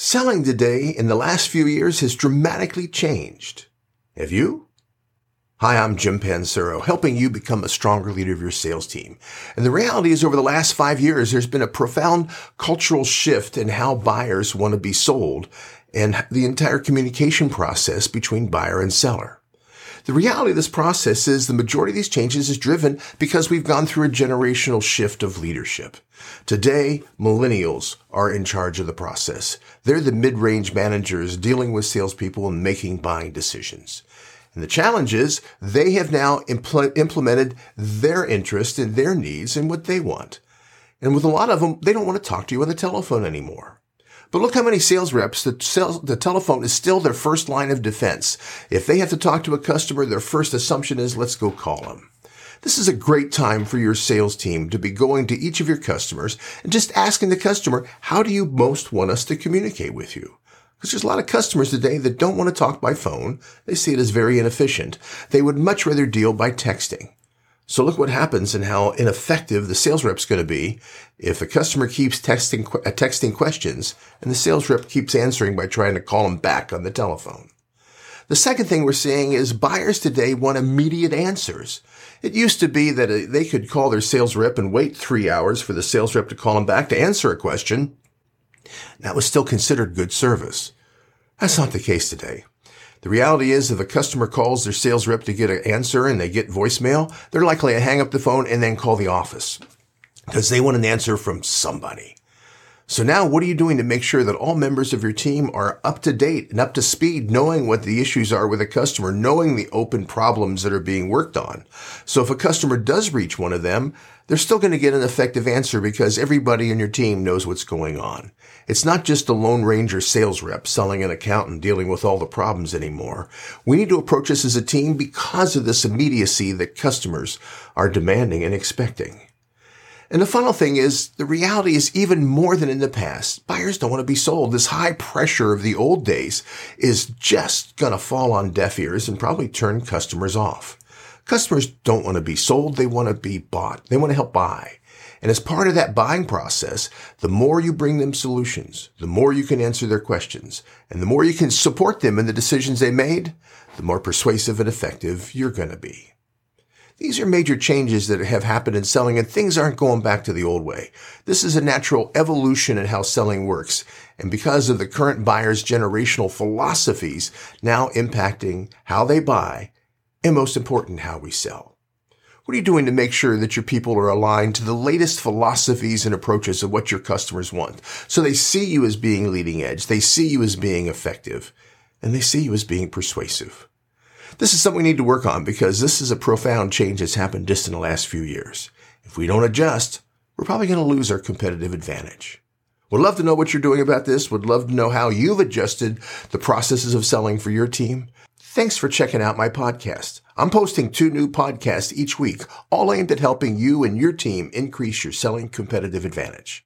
Selling today in the last few years has dramatically changed. Have you? Hi, I'm Jim Pancero, helping you become a stronger leader of your sales team. And the reality is over the last five years, there's been a profound cultural shift in how buyers want to be sold and the entire communication process between buyer and seller. The reality of this process is the majority of these changes is driven because we've gone through a generational shift of leadership. Today, millennials are in charge of the process. They're the mid-range managers dealing with salespeople and making buying decisions. And the challenge is they have now impl- implemented their interest and their needs and what they want. And with a lot of them, they don't want to talk to you on the telephone anymore. But look how many sales reps, the, sales, the telephone is still their first line of defense. If they have to talk to a customer, their first assumption is, let's go call them. This is a great time for your sales team to be going to each of your customers and just asking the customer, how do you most want us to communicate with you? Because there's a lot of customers today that don't want to talk by phone. They see it as very inefficient. They would much rather deal by texting. So look what happens and how ineffective the sales rep's going to be if a customer keeps texting, uh, texting questions and the sales rep keeps answering by trying to call them back on the telephone. The second thing we're seeing is buyers today want immediate answers. It used to be that uh, they could call their sales rep and wait three hours for the sales rep to call them back to answer a question. That was still considered good service. That's not the case today. The reality is if a customer calls their sales rep to get an answer and they get voicemail, they're likely to hang up the phone and then call the office because they want an answer from somebody. So now what are you doing to make sure that all members of your team are up to date and up to speed, knowing what the issues are with a customer, knowing the open problems that are being worked on? So if a customer does reach one of them, they're still going to get an effective answer because everybody in your team knows what's going on. It's not just a Lone Ranger sales rep selling an account and dealing with all the problems anymore. We need to approach this as a team because of this immediacy that customers are demanding and expecting. And the final thing is the reality is even more than in the past. Buyers don't want to be sold. This high pressure of the old days is just going to fall on deaf ears and probably turn customers off. Customers don't want to be sold. They want to be bought. They want to help buy. And as part of that buying process, the more you bring them solutions, the more you can answer their questions, and the more you can support them in the decisions they made, the more persuasive and effective you're going to be. These are major changes that have happened in selling and things aren't going back to the old way. This is a natural evolution in how selling works. And because of the current buyer's generational philosophies now impacting how they buy and most important, how we sell. What are you doing to make sure that your people are aligned to the latest philosophies and approaches of what your customers want? So they see you as being leading edge. They see you as being effective and they see you as being persuasive. This is something we need to work on because this is a profound change that's happened just in the last few years. If we don't adjust, we're probably going to lose our competitive advantage. Would love to know what you're doing about this. Would love to know how you've adjusted the processes of selling for your team. Thanks for checking out my podcast. I'm posting two new podcasts each week, all aimed at helping you and your team increase your selling competitive advantage.